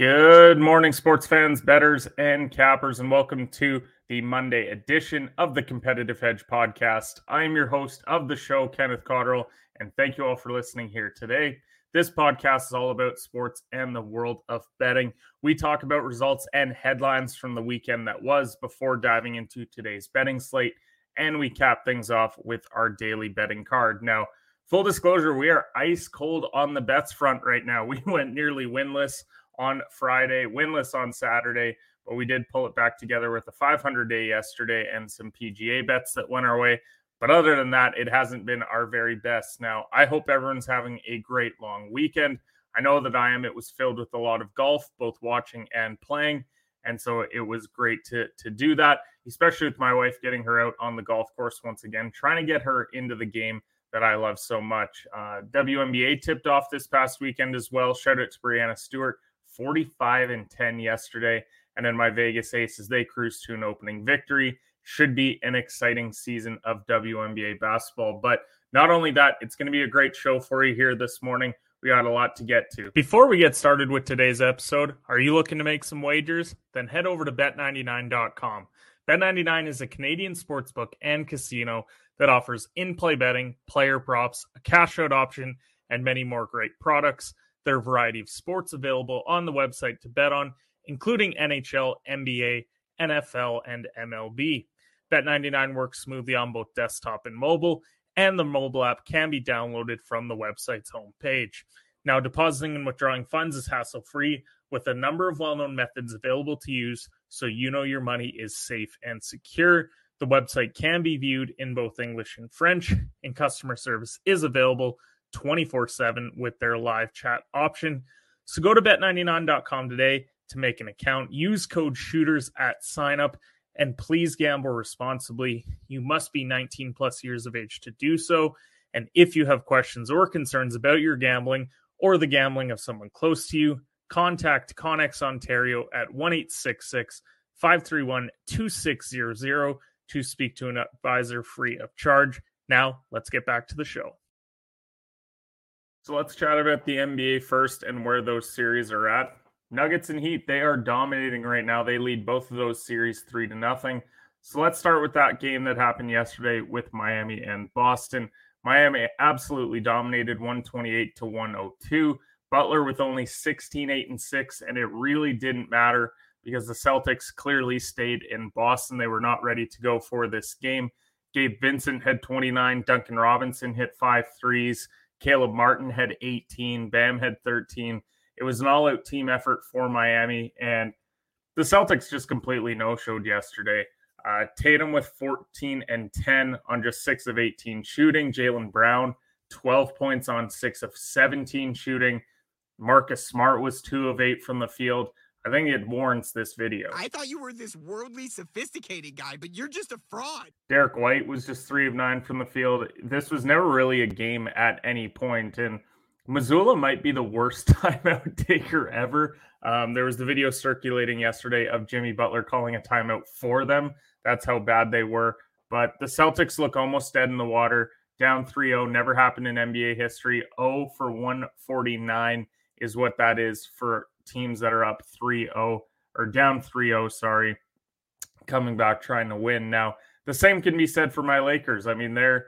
Good morning, sports fans, betters, and cappers, and welcome to the Monday edition of the Competitive Hedge podcast. I am your host of the show, Kenneth Cotterill, and thank you all for listening here today. This podcast is all about sports and the world of betting. We talk about results and headlines from the weekend that was before diving into today's betting slate, and we cap things off with our daily betting card. Now, full disclosure, we are ice cold on the bets front right now. We went nearly winless on Friday, winless on Saturday, but we did pull it back together with a 500 day yesterday and some PGA bets that went our way. But other than that, it hasn't been our very best. Now, I hope everyone's having a great long weekend. I know that I am. It was filled with a lot of golf, both watching and playing. And so it was great to, to do that, especially with my wife getting her out on the golf course once again, trying to get her into the game that I love so much. Uh, WNBA tipped off this past weekend as well. Shout out to Breanna Stewart 45 and 10 yesterday. And then my Vegas Aces, they cruise to an opening victory. Should be an exciting season of WNBA basketball. But not only that, it's going to be a great show for you here this morning. We got a lot to get to. Before we get started with today's episode, are you looking to make some wagers? Then head over to bet99.com. Bet99 is a Canadian sportsbook and casino that offers in play betting, player props, a cash out option, and many more great products. A variety of sports available on the website to bet on, including NHL, NBA, NFL, and MLB. Bet99 works smoothly on both desktop and mobile, and the mobile app can be downloaded from the website's homepage. Now, depositing and withdrawing funds is hassle free with a number of well known methods available to use so you know your money is safe and secure. The website can be viewed in both English and French, and customer service is available 24 7 with their live chat option. So go to bet99.com today to make an account. Use code shooters at sign up and please gamble responsibly. You must be 19 plus years of age to do so. And if you have questions or concerns about your gambling or the gambling of someone close to you, contact Connex Ontario at 1 531 2600 to speak to an advisor free of charge. Now, let's get back to the show. So let's chat about the NBA first and where those series are at. Nuggets and Heat, they are dominating right now. They lead both of those series three to nothing. So let's start with that game that happened yesterday with Miami and Boston. Miami absolutely dominated 128 to 102. Butler with only 16, 8, and 6, and it really didn't matter because the Celtics clearly stayed in Boston. They were not ready to go for this game. Gabe Vincent had 29, Duncan Robinson hit five threes. Caleb Martin had 18, Bam had 13. It was an all out team effort for Miami, and the Celtics just completely no showed yesterday. Uh, Tatum with 14 and 10 on just six of 18 shooting. Jaylen Brown, 12 points on six of 17 shooting. Marcus Smart was two of eight from the field. I think it warrants this video. I thought you were this worldly, sophisticated guy, but you're just a fraud. Derrick White was just three of nine from the field. This was never really a game at any point, and Mazzulla might be the worst timeout taker ever. Um, there was the video circulating yesterday of Jimmy Butler calling a timeout for them. That's how bad they were. But the Celtics look almost dead in the water, down 3 0. Never happened in NBA history. 0 for 149 is what that is for teams that are up 3-0 or down 3-0, sorry, coming back trying to win. Now, the same can be said for my Lakers. I mean, they're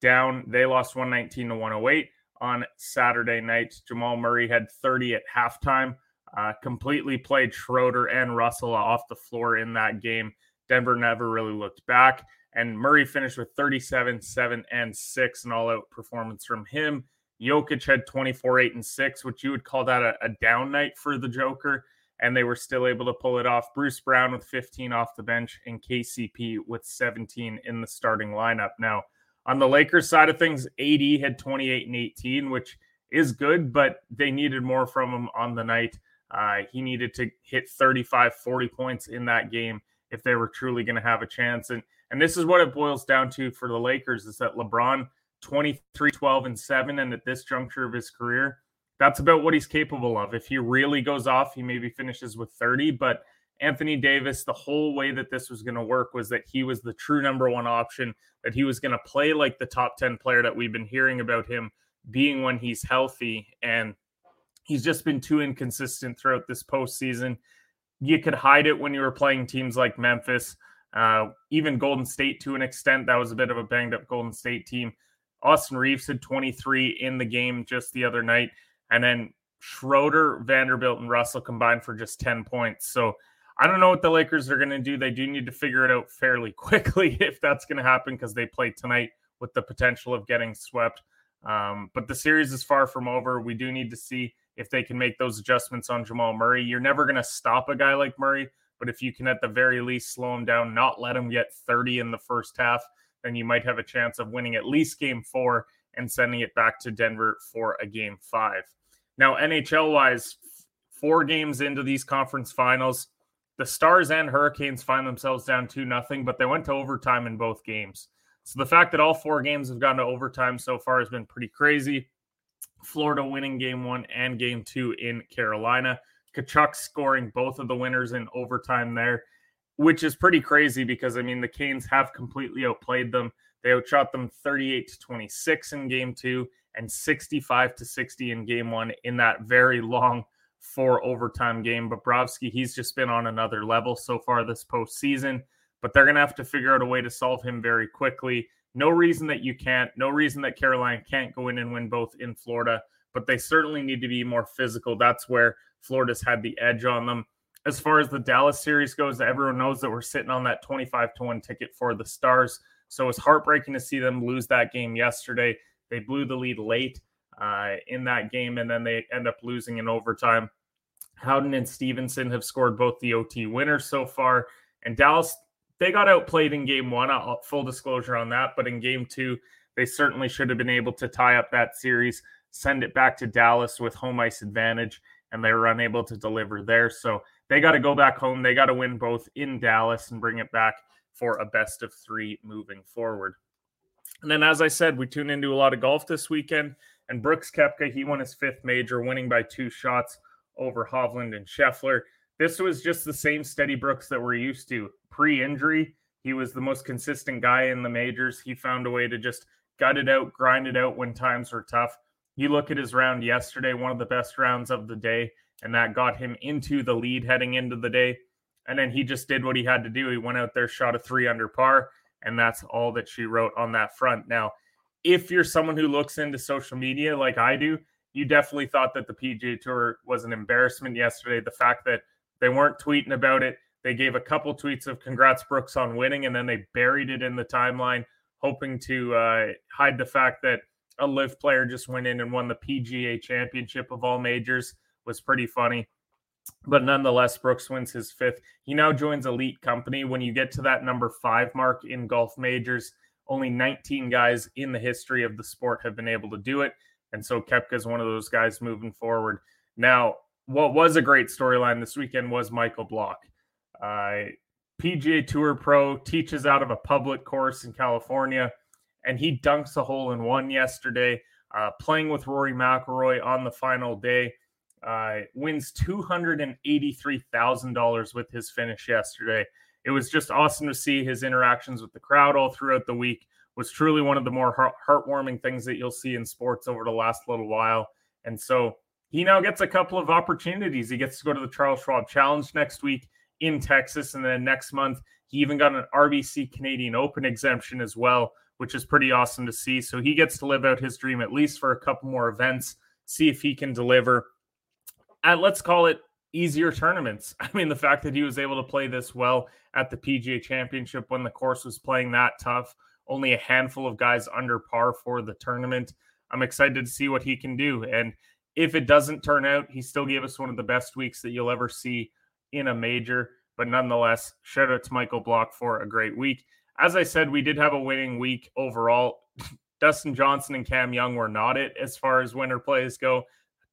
down. They lost 119 to 108 on Saturday night. Jamal Murray had 30 at halftime. Uh, completely played Schroeder and Russell off the floor in that game. Denver never really looked back. And Murray finished with 37, 7, and 6, an all out performance from him. Jokic had 24, 8, and 6, which you would call that a, a, down night for the Joker, and they were still able to pull it off. Bruce Brown with 15 off the bench and KCP with 17 in the starting lineup. Now, on the Lakers side of things, AD had 28 and 18, which is good, but they needed more from him on the night. Uh, he needed to hit 35, 40 points in that game if they were truly going to have a chance. And and this is what it boils down to for the Lakers is that LeBron – 23, 12, and 7. And at this juncture of his career, that's about what he's capable of. If he really goes off, he maybe finishes with 30. But Anthony Davis, the whole way that this was going to work was that he was the true number one option, that he was going to play like the top 10 player that we've been hearing about him being when he's healthy. And He's just been too inconsistent throughout this postseason. You could hide it when you were playing teams like Memphis, uh, even Golden State to an extent. That was a bit of a banged up Golden State team. Austin Reaves had 23 in the game just the other night. And then Schroeder, Vanderbilt, and Russell combined for just 10 points. So I don't know what the Lakers are going to do. They do need to figure it out fairly quickly if that's going to happen because they play tonight with the potential of getting swept. Um, but the series is far from over. We do need to see if they can make those adjustments on Jamal Murray. You're never going to stop a guy like Murray, but if you can at the very least slow him down, not let him get 30 in the first half, then you might have a chance of winning at least game four and sending it back to Denver for a game five. Now, NHL wise, four games into these conference finals, the Stars and Hurricanes find themselves down 2 nothing, but they went to overtime in both games. So the fact that all four games have gone to overtime so far has been pretty crazy. Florida winning game one and game two in Carolina. Tkachuk scoring both of the winners in overtime there, which is pretty crazy because I mean the Canes have completely outplayed them. They outshot them 38 to 26 in game two and 65 to 60 in game one in that very long four overtime game. Bobrovsky, he's just been on another level so far this postseason, but they're going to have to figure out a way to solve him very quickly. No reason that you can't, no reason that Carolina can't go in and win both in Florida, but they certainly need to be more physical. That's where Florida's had the edge on them. As far as the Dallas series goes, everyone knows that we're sitting on that 25 to 1 ticket for the Stars. So it's heartbreaking to see them lose that game yesterday. They blew the lead late uh, in that game, and then they end up losing in overtime. Howden and Stephenson have scored both the OT winners so far, and Dallas they got outplayed in game one. Full disclosure on that, but in game two, they certainly should have been able to tie up that series, send it back to Dallas with home ice advantage, and they were unable to deliver there. So they got to go back home. They got to win both in Dallas and bring it back for a best of three moving forward. And then, as I said, we tune into a lot of golf this weekend. And Brooks Koepka, he won his fifth major, winning by two shots over Hovland and Scheffler. This was just the same steady Brooks that we're used to pre injury. He was the most consistent guy in the majors. He found a way to just gut it out, grind it out when times were tough. You look at his round yesterday, one of the best rounds of the day, and that got him into the lead heading into the day. And then he just did what he had to do. He went out there, shot a three under par, and that's all that she wrote on that front. Now, if you're someone who looks into social media like I do, you definitely thought that the PGA Tour was an embarrassment yesterday. The fact that they weren't tweeting about it, they gave a couple tweets of congrats Brooks on winning, and then they buried it in the timeline, hoping to uh, hide the fact that a LIV player just went in and won the PGA Championship of all majors. Was pretty funny. But nonetheless, Brooks wins his fifth. He now joins elite company. When you get to that number five mark in golf majors, only 19 guys in the history of the sport have been able to do it. And so Koepka is one of those guys moving forward. Now, what was a great storyline this weekend was Michael Block. Uh, PGA Tour Pro teaches out of a public course in California, and he dunks a hole in one yesterday, uh, playing with Rory McIlroy on the final day. Uh, wins $283,000 with his finish yesterday. It was just awesome to see his interactions with the crowd all throughout the week. Was truly one of the more heartwarming things that you'll see in sports over the last little while. And so he now gets a couple of opportunities. He gets to go to the Charles Schwab Challenge next week in Texas. And then next month, he even got an RBC Canadian Open exemption as well, which is pretty awesome to see. So he gets to live out his dream at least for a couple more events, see if he can deliver at let's call it easier tournaments. I mean, the fact that he was able to play this well at the PGA Championship when the course was playing that tough, only a handful of guys under par for the tournament. I'm excited to see what he can do. And if it doesn't turn out, he still gave us one of the best weeks that you'll ever see in a major. But nonetheless, shout out to Michael Block for a great week. As I said, we did have a winning week overall. Dustin Johnson and Cam Young were not it as far as winner plays go.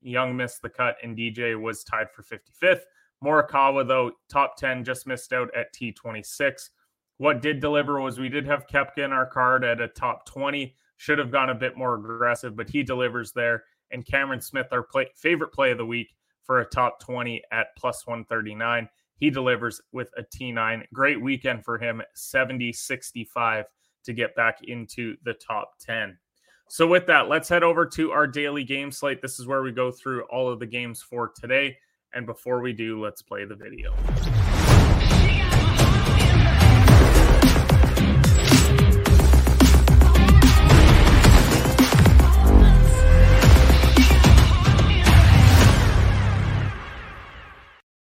Young missed the cut, and DJ was tied for 55th. Morikawa, though, top 10, just missed out at T26. What did deliver was we did have Koepka in our card at a top 20. Should have gone a bit more aggressive, but he delivers there. And Cameron Smith, our play, favorite play of the week, for a top 20 at plus 139. He delivers with a T9. Great weekend for him, 70 65 to get back into the top 10. So, with that, let's head over to our daily game slate. This is where we go through all of the games for today. And before we do, let's play the video.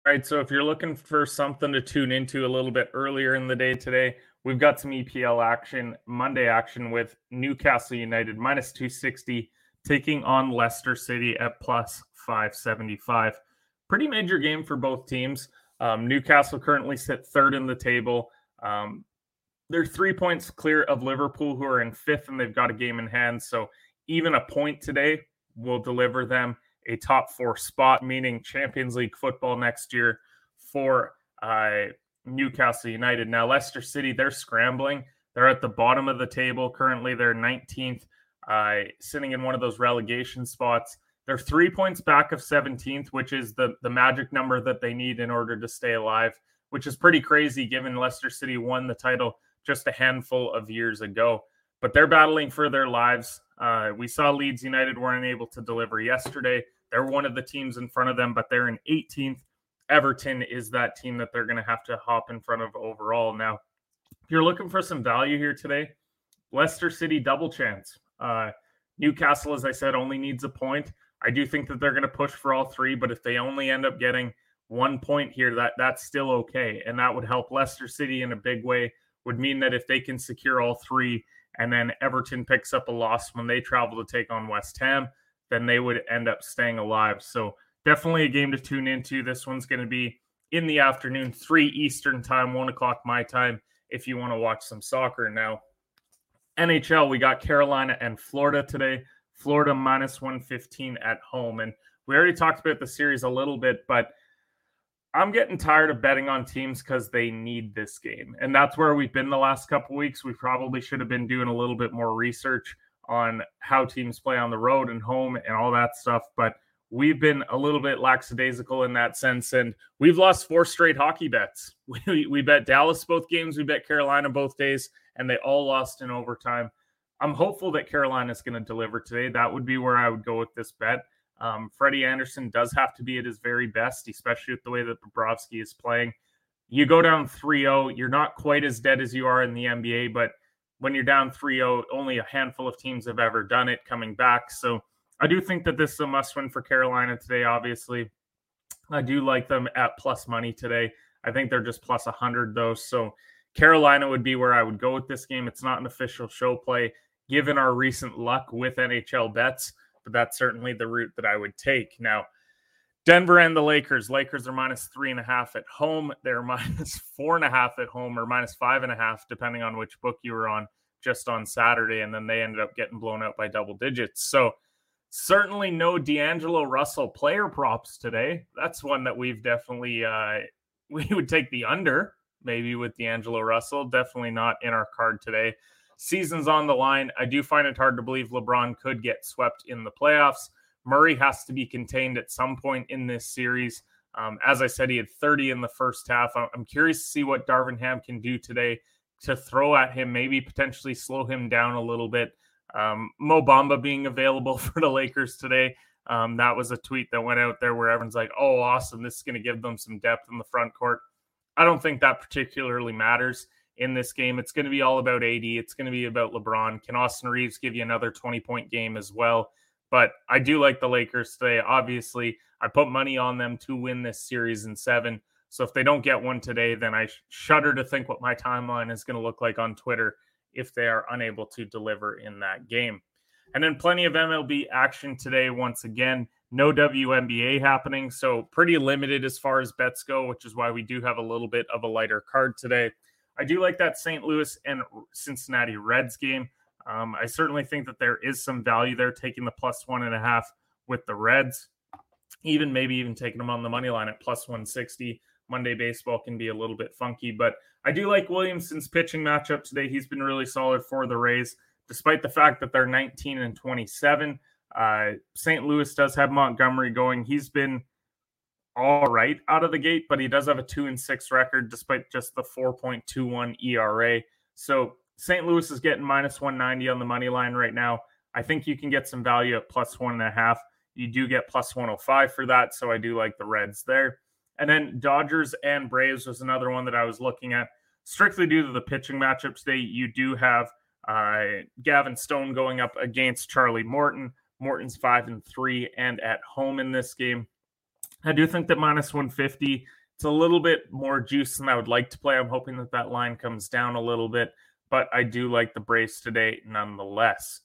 All right, so if you're looking for something to tune into a little bit earlier in the day today, we've got some EPL action, Monday action with Newcastle United minus 260 taking on Leicester City at plus 575. Pretty major game for both teams. Um, Newcastle currently sit third in the table. Um, they're three points clear of Liverpool, who are in fifth, and they've got a game in hand. So even a point today will deliver them a top four spot, meaning Champions League football next year for uh, Newcastle United. Now, Leicester City, they're scrambling. They're at the bottom of the table currently. They're 19th, uh, sitting in one of those relegation spots. They're three points back of 17th, which is the, the magic number that they need in order to stay alive, which is pretty crazy given Leicester City won the title just a handful of years ago. But they're battling for their lives. Uh, we saw Leeds United weren't able to deliver yesterday. They're one of the teams in front of them, but they're in 18th. Everton is that team that they're going to have to hop in front of overall. Now, if you're looking for some value here today, Leicester City double chance. Uh, Newcastle, as I said, only needs a point. I do think that they're going to push for all three, but if they only end up getting one point here, that that's still okay, and that would help Leicester City in a big way. Would mean that if they can secure all three, and then Everton picks up a loss when they travel to take on West Ham, then they would end up staying alive. So definitely a game to tune into. This one's going to be in the afternoon, three Eastern time, one o'clock my time, if you want to watch some soccer. Now, NHL, we got Carolina and Florida today. Florida minus 115 at home. And we already talked about the series a little bit, but I'm getting tired of betting on teams because they need this game. And that's where we've been the last couple weeks. We probably should have been doing a little bit more research on how teams play on the road and home and all that stuff. But we've been a little bit lackadaisical in that sense. And we've lost four straight hockey bets. We, we bet Dallas both games, we bet Carolina both days, and they all lost in overtime. I'm hopeful that Carolina is going to deliver today. That would be where I would go with this bet. Um, Freddie Andersen does have to be at his very best, especially with the way that Bobrovsky is playing. You go down 3 0, you're not quite as dead as you are in the NBA, but when you're down 3-0, only a handful of teams have ever done it coming back. So I do think that this is a must win for Carolina today, obviously. I do like them at plus money today. I think they're just plus 100 though. So Carolina would be where I would go with this game. It's not an official show play given our recent luck with NHL bets, but that's certainly the route that I would take. Now, Denver and the Lakers. Lakers are minus three and a half at home. They're minus four and a half at home, or minus five and a half, depending on which book you were on just on Saturday. And then they ended up getting blown out by double digits. So, certainly no D'Angelo Russell player props today. That's one that we've definitely, uh, we would take the under maybe with D'Angelo Russell. Definitely not in our card today. Season's on the line. I do find it hard to believe LeBron could get swept in the playoffs. Murray has to be contained at some point in this series. Um, as I said, he had 30 in the first half. I'm curious to see what Darvin Ham can do today to throw at him, maybe potentially slow him down a little bit. Um, Mo Bamba being available for the Lakers today. Um, that was a tweet that went out there where everyone's like, oh, awesome. This is going to give them some depth in the front court. I don't think that particularly matters in this game. It's going to be all about AD. It's going to be about LeBron. Can Austin Reaves give you another 20 point game as well? But I do like the Lakers today. Obviously, I put money on them to win this series in seven. So if they don't get one today, then I shudder to think what my timeline is going to look like on Twitter if they are unable to deliver in that game. And then plenty of MLB action today once again. No WNBA happening, so pretty limited as far as bets go, which is why we do have a little bit of a lighter card today. I do like that St. Louis and Cincinnati Reds game. Um, I certainly think that there is some value there taking the plus one and a half with the Reds, even maybe even taking them on the money line at plus 160. Monday baseball can be a little bit funky, but I do like Williamson's pitching matchup today. He's been really solid for the Rays, despite the fact that they're 19 and 27. Uh, St. Louis does have Montgomery going. He's been all right out of the gate, but he does have a two and six record despite just the 4.21 ERA. So St. Louis is getting minus 190 on the money line right now. I think you can get some value at plus one and a half. You do get plus 105 for that. So I do like the Reds there. And then Dodgers and Braves was another one that I was looking at strictly due to the pitching matchup today. You do have uh, Gavin Stone going up against Charlie Morton. Morton's five and three and at home in this game. I do think that minus 150, it's a little bit more juice than I would like to play. I'm hoping that that line comes down a little bit, but I do like the Braves today nonetheless.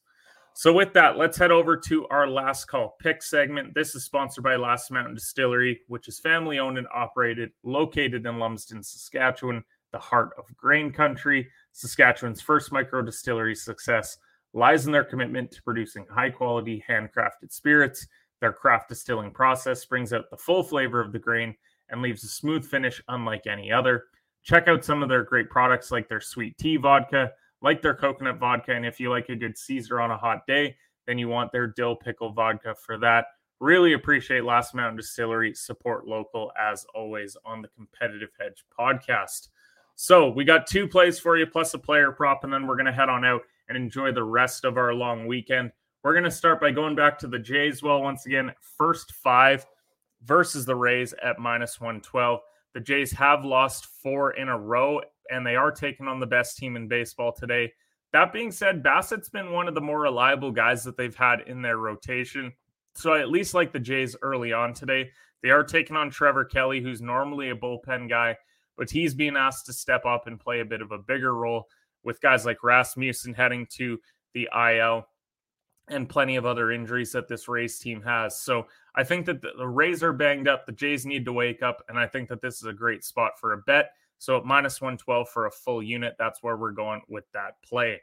So, with that, let's head over to our last call pick segment. This is sponsored by Last Mountain Distillery, which is family owned and operated, located in Lumsden, Saskatchewan, the heart of grain country. Saskatchewan's first micro distillery success lies in their commitment to producing high quality handcrafted spirits. Their craft distilling process brings out the full flavor of the grain and leaves a smooth finish unlike any other. Check out some of their great products like their sweet tea vodka like their coconut vodka. And if you like a good Caesar on a hot day, then you want their dill pickle vodka for that. Really appreciate Last Mountain Distillery. Support local as always on the Competitive Hedge podcast. So we got two plays for you plus a player prop, and then we're going to head on out and enjoy the rest of our long weekend. We're going to start by going back to the Jays. Well, once again, first five versus the Rays at minus 112. The Jays have lost four in a row and they are taking on the best team in baseball today. That being said, Bassitt's been one of the more reliable guys that they've had in their rotation. So I at least like the Jays early on today. They are taking on Trevor Kelley, who's normally a bullpen guy, but he's being asked to step up and play a bit of a bigger role with guys like Rasmussen heading to the IL and plenty of other injuries that this Rays team has. So I think that the Rays are banged up. The Jays need to wake up. And I think that this is a great spot for a bet. So at minus 112 for a full unit, that's where we're going with that play.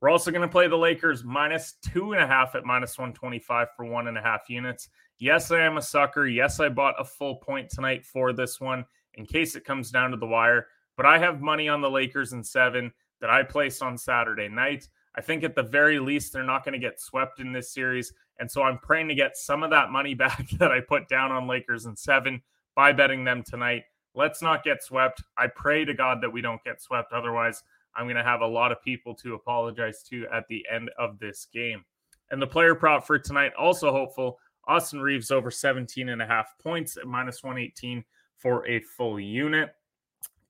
We're also going to play the Lakers minus two and a half at minus 125 for one and a half units. Yes, I am a sucker. Yes, I bought a full point tonight for this one in case it comes down to the wire. But I have money on the Lakers in seven that I placed on Saturday night. I think at the very least, they're not going to get swept in this series. And so I'm praying to get some of that money back that I put down on Lakers in seven by betting them tonight. Let's not get swept. I pray to God that we don't get swept. Otherwise, I'm going to have a lot of people to apologize to at the end of this game. And the player prop for tonight, also hopeful. Austin Reaves over 17 and a half points at minus 118 for a full unit.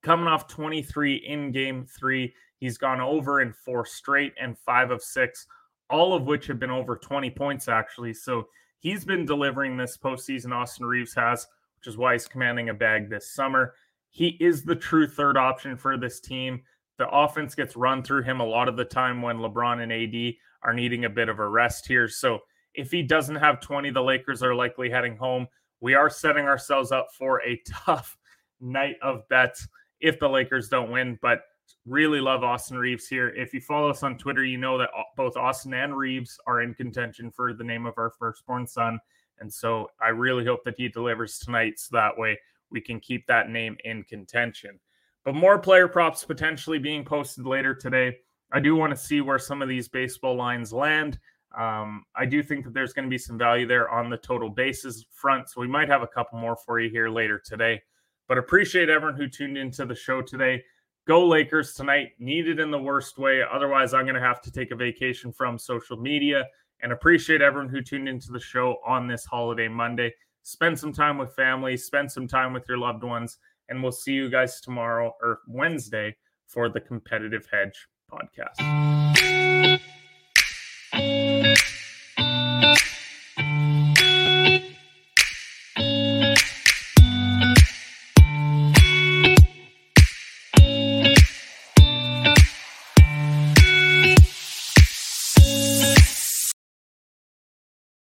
Coming off 23 in game three, he's gone over in four straight and five of six, all of which have been over 20 points, actually. So he's been delivering this postseason. Austin Reaves has which is why he's commanding a bag this summer. He is the true third option for this team. The offense gets run through him a lot of the time when LeBron and AD are needing a bit of a rest here. So if he doesn't have 20, the Lakers are likely heading home. We are setting ourselves up for a tough night of bets if the Lakers don't win, but really love Austin Reaves here. If you follow us on Twitter, you know that uh, both Austin and Reaves are in contention for the name of our firstborn son. And so I really hope that he delivers tonight so that way we can keep that name in contention. But more player props potentially being posted later today. I do want to see where some of these baseball lines land. Um, I do think that there's going to be some value there on the total bases front. So we might have a couple more for you here later today. But appreciate everyone who tuned into the show today. Go Lakers tonight. Needed in the worst way. Otherwise, I'm going to have to take a vacation from social media and appreciate everyone who tuned into the show on this holiday Monday. Spend some time with family, spend some time with your loved ones, and we'll see you guys tomorrow or Wednesday for the Competitive Hedge podcast.